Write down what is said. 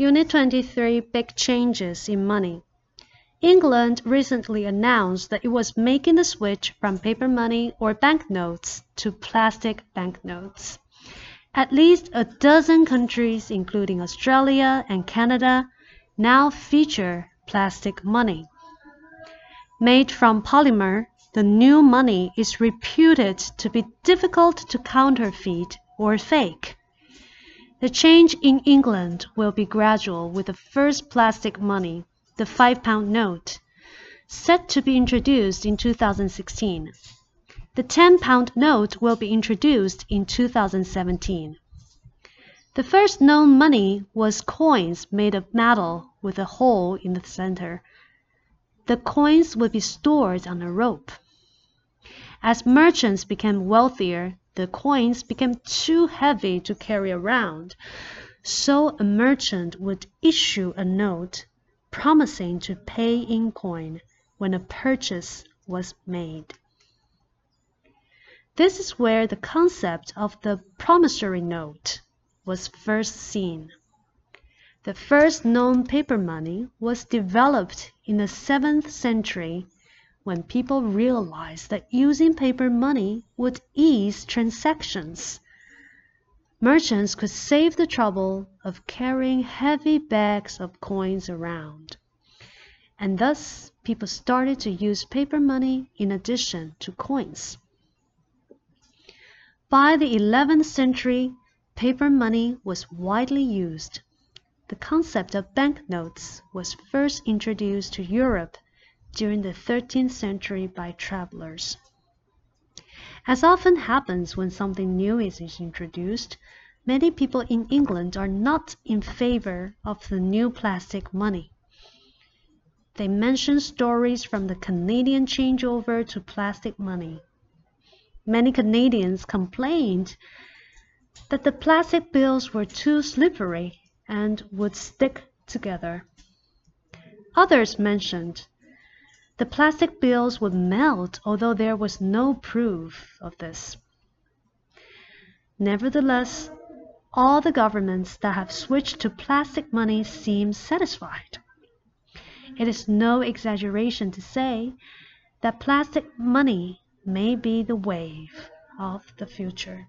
Unit 23 Big Changes in Money. England recently announced that it was making the switch from paper money or banknotes to plastic banknotes. At least a dozen countries, including Australia and Canada, now feature plastic money. Made from polymer, the new money is reputed to be difficult to counterfeit or fake. The change in England will be gradual with the first plastic money, the £5 note, set to be introduced in 2016. The £10 note will be introduced in 2017. The first known money was coins made of metal with a hole in the center. The coins would be stored on a rope. As merchants became wealthier, the coins became too heavy to carry around, so a merchant would issue a note promising to pay in coin when a purchase was made. This is where the concept of the promissory note was first seen. The first known paper money was developed in the seventh century when people realized that using paper money would ease transactions. Merchants could save the trouble of carrying heavy bags of coins around. And thus people started to use paper money in addition to coins. By the 11th century, paper money was widely used. The concept of banknotes was first introduced to Europe during the 13th century by travelers. As often happens when something new is introduced, many people in England are not in favor of the new plastic money. They mention stories from the Canadian changeover to plastic money. Many Canadians complained that the plastic bills were too slippery and would stick together. Others mentioned the plastic bills would melt although there was no proof of this. Nevertheless, all the governments that have switched to plastic money seem satisfied. It is no exaggeration to say that plastic money may be the wave of the future.